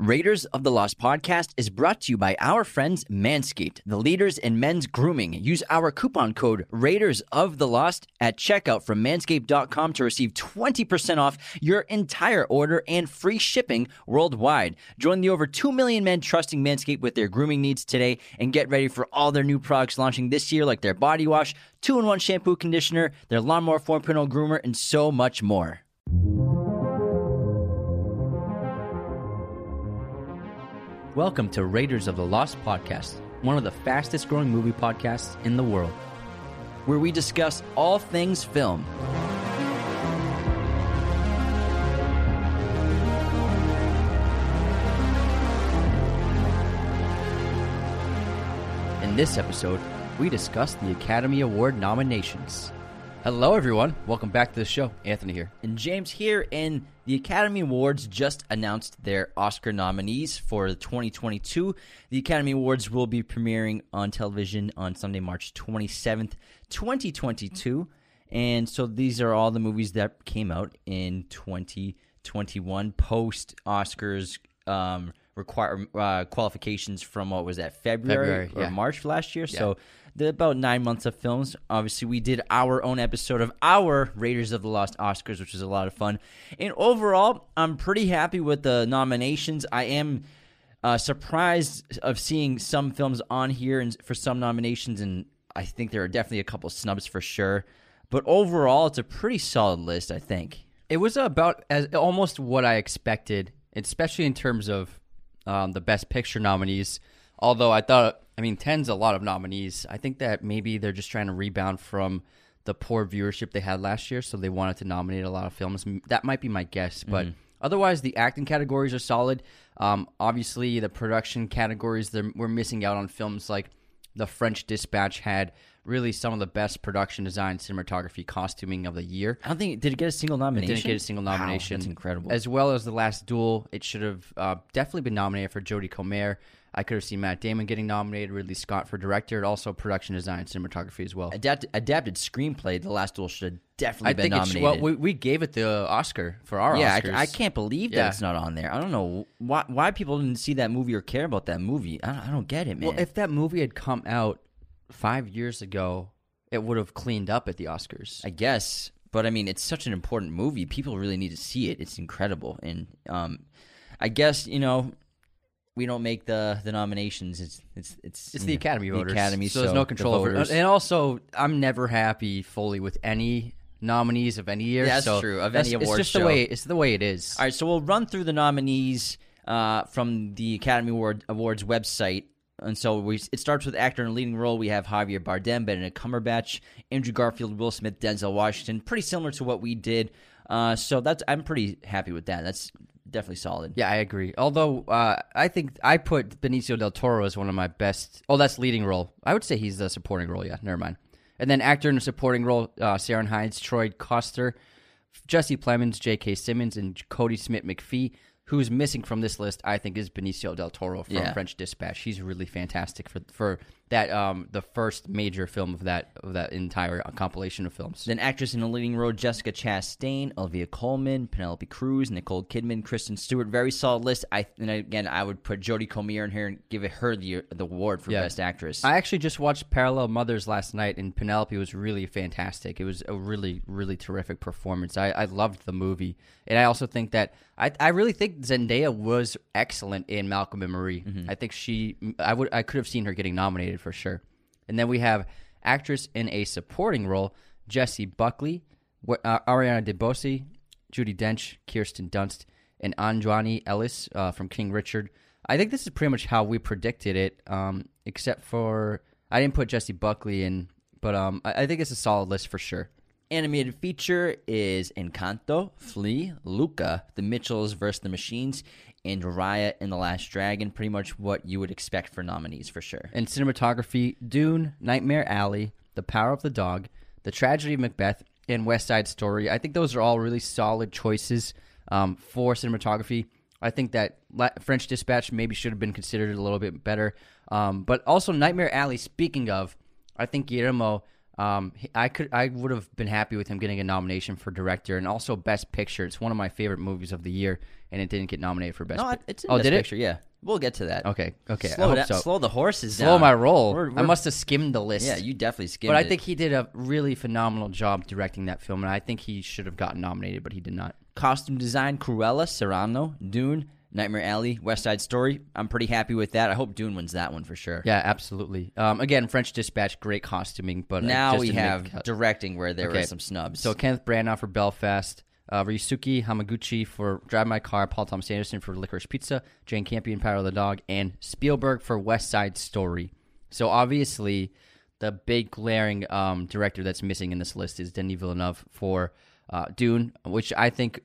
Raiders of the Lost podcast is brought to you by our friends Manscaped, the leaders in men's grooming. Use our coupon code Raiders of the Lost at checkout from manscaped.com to receive 20% off your entire order and free shipping worldwide. Join the over 2 million men trusting Manscaped with their grooming needs today and get ready for all their new products launching this year, like their body wash, 2 in 1 shampoo conditioner, their Lawnmower 4.0 groomer, and so much more. Welcome to Raiders of the Lost podcast, one of the fastest growing movie podcasts in the world. where we discuss all things film. In this episode, we discuss the Academy Award nominations. Hello, everyone. Welcome back to the show. Anthony here. And James here, and the Academy Awards just announced their Oscar nominees for 2022. The Academy Awards will be premiering on television on Sunday, March 27th, 2022. And so these are all the movies that came out in 2021 post Oscars um, require uh, qualifications from what was that February, February, or yeah. March last year. So the about nine months of films. Obviously, we did our own episode of our Raiders of the Lost Oscars, which was a lot of fun. And overall, I'm pretty happy with the nominations. I am uh, surprised of seeing some films on here and for some nominations, and I think there are definitely a couple snubs for sure. But overall, it's a pretty solid list. I think. It was about as almost what I expected, especially in terms of um, the Best Picture nominees. Although I thought, I mean, 10's a lot of nominees. I think that maybe they're just trying to rebound from the poor viewership they had last year, so they wanted to nominate a lot of films. That might be my guess, but otherwise, the acting categories are solid. Um, obviously, the production categories, we're missing out on films like The French Dispatch had really some of the best production design, cinematography, costuming of the year. I don't think did it get a single nomination. It didn't get a single Wow, nomination. that's incredible. As well as the last duel, it should have uh, definitely been nominated for Jodie Comer. I could have seen Matt Damon getting nominated, Ridley Scott for director, and also production design, cinematography as well. Adapt, adapted screenplay. The Last Duel should have definitely I been think it's nominated. well, we, we gave it the Oscar for our yeah, Oscars. I, I can't believe that Yeah. it's not on there. I don't know why why people didn't see that movie or care about that movie. I don't, I don't get it, man. Well, if that movie had come out five years ago, it would have cleaned up at the Oscars. I guess, but I mean, it's such an important movie. People really need to see it. It's incredible, and um, I guess you know we don't make the the nominations. It's it's it's It's the Academy the voters, Academy, so, there's no the control over voters. And also, I'm never happy fully with any nominees of any year. That's so true, of that's- any it's just show. the way it's the way it is. All right, so we'll run through the nominees uh, from the Academy Award, Awards website. And so we, it starts with actor in a leading role. We have Javier Bardem, Benedict Cumberbatch, Andrew Garfield, Will Smith, Denzel Washington. Pretty similar to what we did. Uh, so that's I'm pretty happy with that. That's definitely solid. Yeah, I agree. Although uh, I think I put Benicio del Toro as one of my best. Oh, that's leading role. I would say he's the supporting role. Yeah, never mind. And then actor in a supporting role: uh, Sharon Hinds, Troy Kotsur, Jesse Plemons, J.K. Simmons, and Kodi Smit-McPhee. Who's missing from this list? I think is Benicio del Toro from Yeah. French Dispatch. He's really fantastic for for that um the first major film of that of that entire compilation of films. Then actress in a leading role Jessica Chastain, Olivia Colman, Penelope Cruz, Nicole Kidman, Kristen Stewart. Very solid list. I and again I would put Jodie Comer in here and give it her the the award for Yeah. best actress. I actually just watched Parallel Mothers last night, and Penelope was really fantastic. It was a really, really terrific performance. I, I loved the movie, and I also think that I, I really think Zendaya was excellent in Malcolm and Marie. I think she, I would, I could have seen her getting nominated for sure. And then we have actress in a supporting role: Jessie Buckley, uh, Ariana DeBose, Judi Dench, Kirsten Dunst, and Aunjanue Ellis uh, from King Richard. I think this is pretty much how we predicted it, um, except for I didn't put Jessie Buckley in, but um, I, I think it's a solid list for sure. Animated feature is Encanto, Flee, Luca, The Mitchells vs. the Machines, and Raya and the Last Dragon. Pretty much what you would expect for nominees for sure. And cinematography: Dune, Nightmare Alley, The Power of the Dog, The Tragedy of Macbeth, and West Side Story. I think those are all really solid choices um, for cinematography. I think that French Dispatch maybe should have been considered a little bit better, um, but also Nightmare Alley. Speaking of, I think Guillermo. Um, I could, I would have been happy with him getting a nomination for director and also best picture. It's one of my favorite movies of the year, and it didn't get nominated for best. No, Pic- it's in oh, Best did Picture. Yeah, we'll get to that. it? Okay, okay. I Slow, down, so. slow the horses Slow down. my roll. We're- I we're- must have skimmed the list. Yeah, you definitely skimmed But I it. think he did a really phenomenal job directing that film, and I think he should have gotten nominated, but he did not. costume design: Cruella, Cyrano, Dune, Nightmare Alley, West Side Story. I'm pretty happy with that. I hope Dune wins that one for sure. Yeah, absolutely. Um, again, French Dispatch, great costuming, but Now just we have directing where there Okay. were some snubs. So Kenneth Branagh for Belfast, uh, Ryusuke Hamaguchi for Drive My Car, Paul Thomas Anderson for Licorice Pizza, Jane Campion Power of the Dog, and Spielberg for West Side Story. So obviously, the big glaring um, director that's missing in this list is Denis Villeneuve for uh, Dune, which I think.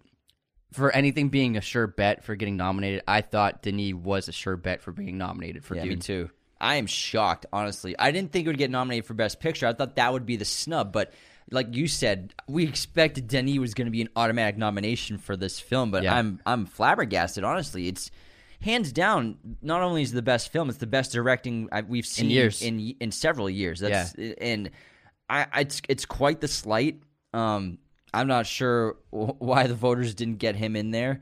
For anything being a sure bet for getting nominated, I thought Denis was a sure bet for being nominated for yeah, Dune. me too. I am shocked, honestly. I didn't think it would get nominated for Best Picture. I thought that would be the snub, but like you said, we expected Denis was going to be an automatic nomination for this film. But Yeah. I'm I'm flabbergasted. Honestly, it's hands down. Not only is it the best film, it's the best directing we've seen years. in in several years. That's and I, I it's it's quite the slight. Um, I'm not sure wh- why the voters didn't get him in there.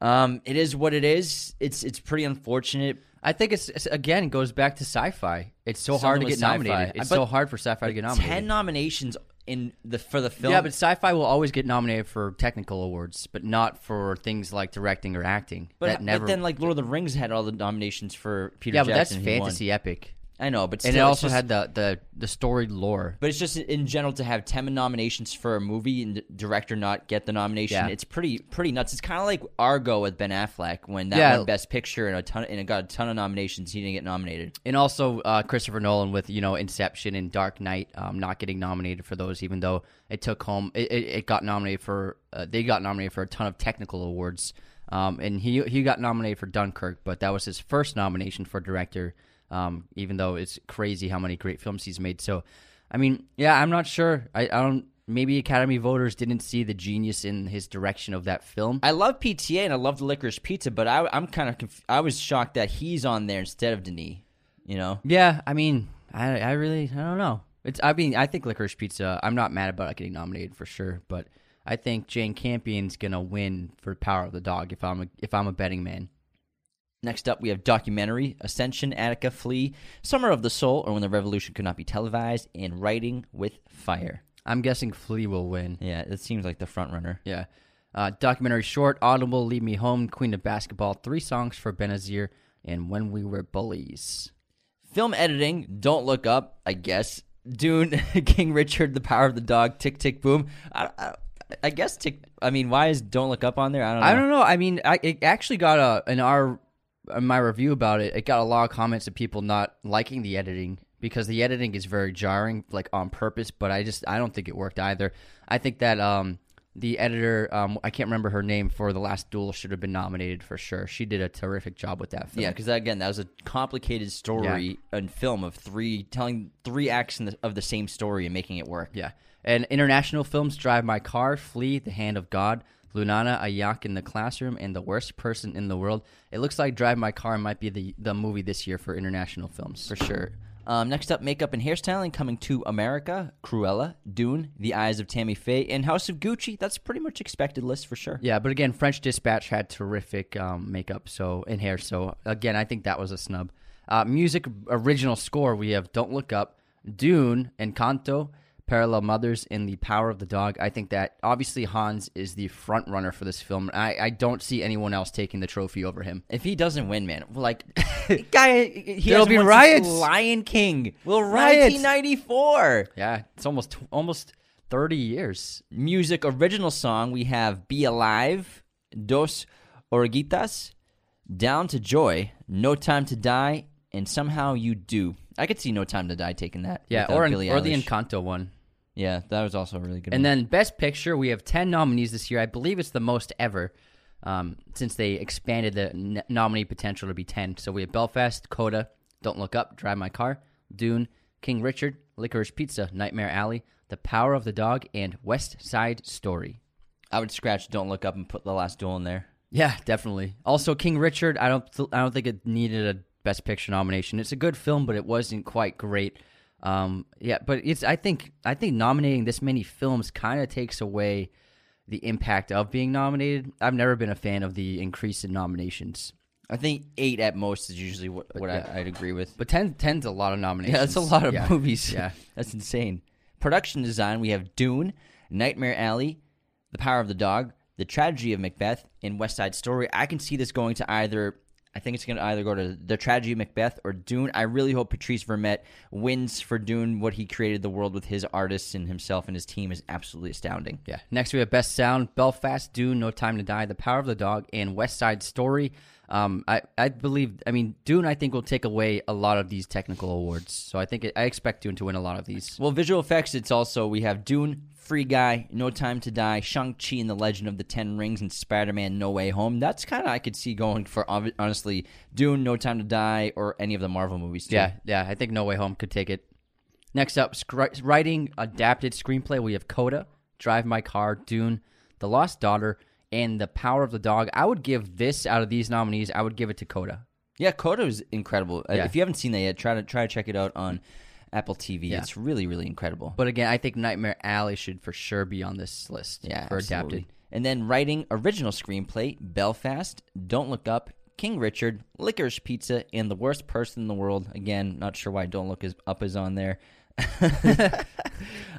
Um, it is what it is. It's it's pretty unfortunate. I think it's, it's again it goes back to sci-fi. It's so hard to get sci-fi. nominated. It's But so hard for sci-fi to get nominated. Ten nominations in the for the film. yeah, but sci-fi will always get nominated for technical awards, but not for things like directing or acting. but, that never. but then like Lord of the Rings had all the nominations for Peter yeah, but that's Jackson. he won. fantasy epic, I know, but and it also just- had the the the storied lore. But it's just in general to have ten nominations for a movie and the director not get the nomination. Yeah. It's pretty pretty nuts. It's kind of like Argo with Ben Affleck when that Yeah. won Best Picture and a ton and it got a ton of nominations. He didn't get nominated. And also uh, Christopher Nolan with you know Inception and Dark Knight um, not getting nominated for those, even though it took home it, it, it got nominated for uh, they got nominated for a ton of technical awards. Um, and he he got nominated for Dunkirk, but that was his first nomination for director. Um, even though it's crazy how many great films he's made. So, I mean, yeah, I'm not sure. I, I don't. Maybe Academy voters didn't see the genius in his direction of that film. I love PTA and I love the Licorice Pizza, but I, I'm kind of conf- I was shocked that he's on there instead of Denis. You know, Yeah, I mean, I I really I don't know. It's I mean I think Licorice Pizza. I'm not mad about it getting nominated for sure, but I think Jane Campion's gonna win for Power of the Dog if I'm a, if I'm a betting man. Next up, we have documentary Ascension, Attica, Flee, Summer of the Soul, or When the Revolution Could Not Be Televised, and Writing with Fire. I'm guessing Flee will win. Yeah, it seems like the front runner. Yeah. Uh, documentary short, Audible, Lead Me Home, Queen of Basketball, three songs for Benazir, and When We Were Bullies. Film editing, Don't Look Up, I guess. Dune, King Richard, The Power of the Dog, Tick Tick Boom. I, I, I guess Tick. I mean, why is Don't Look Up on there? I don't know. I don't know. I mean, I, it actually got a our in my review about it. It got a lot of comments of people not liking the editing because the editing is very jarring, like on purpose. But I just I don't think it worked either. I think that um the editor um I can't remember her name for the last duel should have been nominated for sure. She did a terrific job with that film. Yeah, because again, that was a complicated story and film of three telling three acts in the, of the same story and making it work. Yeah. And international films Drive My Car, Flee, The Hand of God, Lunana, A Yak in the Classroom, and The Worst Person in the World. It looks like Drive My Car might be the, the movie this year for international films. for sure. Um, next up, makeup and hairstyling coming to America: Cruella, Dune, The Eyes of Tammy Faye, and House of Gucci. That's a pretty much expected list for sure. Yeah, but again, French Dispatch had terrific um, makeup so and hair. So again, I think that was a snub. Uh, music original score we have "Don't Look Up," Dune, and Encanto, Parallel Mothers, and The Power of the Dog. I think that obviously Hans is the front runner for this film. I, I don't see anyone else taking the trophy over him. If he doesn't win, man, like guy, he There'll be riots. Lion King, Will riots. 1994. Yeah, it's almost almost thirty years. Music original song we have "Be Alive," "Dos Oruguitas," "Down to Joy," "No Time to Die," and "Somehow You Do." I could see "No Time to Die" taking that. Yeah, or Billie or the. Encanto one. Yeah, that was also a really good. And one. then Best Picture, we have 10 nominees this year. I believe it's the most ever um, since they expanded the n- nominee potential to be 10. So we have Belfast, Coda, Don't Look Up, Drive My Car, Dune, King Richard, Licorice Pizza, Nightmare Alley, The Power of the Dog, and West Side Story. I would scratch "Don't Look Up" and put the last duel in there. Yeah, definitely. Also, King Richard, I don't, th- I don't think it needed a Best Picture nomination. It's a good film, but it wasn't quite great. Um, yeah, but it's. I think, I think nominating this many films kind of takes away the impact of being nominated. I've never been a fan of the increase in nominations, I think eight at most is usually what, what yeah. I, I'd agree with. but 10, 10's a lot of nominations. Yeah, that's a lot of Yeah. movies. Yeah, that's insane. Production design: we have Dune, Nightmare Alley, The Power of the Dog, The Tragedy of Macbeth, and West Side Story. I can see this going to either. I think it's going to either go to The Tragedy of Macbeth or Dune. I really hope Patrice Vermette wins for Dune. What he created the world with his artists and himself and his team is absolutely astounding. Yeah. Next, we have Best Sound: Belfast, Dune, No Time to Die, The Power of the Dog, and West Side Story. Um, I, I believe. I mean, Dune. I think will take away a lot of these technical awards. So I think it, I expect Dune to win a lot of these. Well, visual effects, it's also we have Dune, Free Guy, No Time to Die, Shang-Chi and the Legend of the Ten Rings, and Spider-Man No Way Home. That's kind of I could see going for honestly Dune, No Time to Die, or any of the Marvel movies too. Yeah, yeah. I think No Way Home could take it. Next up, scri- writing adapted screenplay. We have Coda, Drive My Car, Dune, The Lost Daughter, and The Power of the Dog. I would give this out of these nominees. I would give it to Coda. yeah. Coda is incredible. Uh, Yeah. If you haven't seen that yet, try to try to check it out on Apple TV. Yeah. It's really really incredible. But again, I think Nightmare Alley should for sure be on this list. yeah, for absolutely. adapted. And then writing original screenplay: Belfast, Don't Look Up, King Richard, Licorice Pizza, and The Worst Person in the World. Again, not sure why Don't Look Up is on there.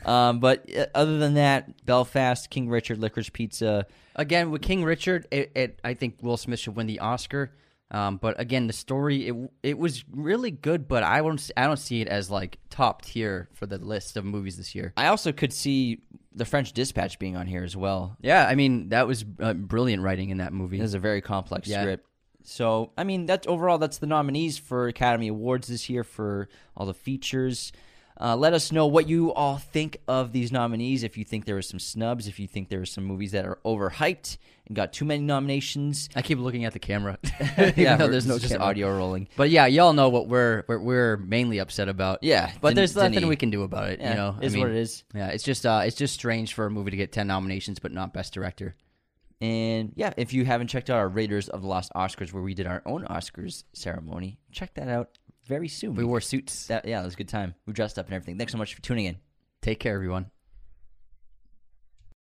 um, but uh, other than that, Belfast, King Richard, Licorice Pizza. Again, with King Richard, it, it, I think Will Smith should win the Oscar. Um, but again, the story it it was really good, but I don't I don't see it as like top tier for the list of movies this year. I also could see The French Dispatch being on here as well. Yeah, I mean that was uh, brilliant writing in that movie. It was a very complex Yeah. script. So, I mean, that's overall that's the nominees for Academy Awards this year for all the features. Uh, let us know what you all think of these nominees. If you think there were some snubs, if you think there were some movies that are overhyped and got too many nominations. I keep looking at the camera. yeah, Even though we're- there's no just camera. audio rolling. But yeah, y'all know what we're we're, we're mainly upset about. Yeah, but there's nothing we can do about it. Yeah, you know, I is mean, what it is. Yeah, it's just uh, it's just strange for a movie to get ten nominations but not best director. And yeah, if you haven't checked out our Raiders of the Lost Oscars, where we did our own Oscars ceremony, check that out very soon. We wore suits. that, yeah, it was a good time. We dressed up and everything. Thanks so much for tuning in. Take care, everyone.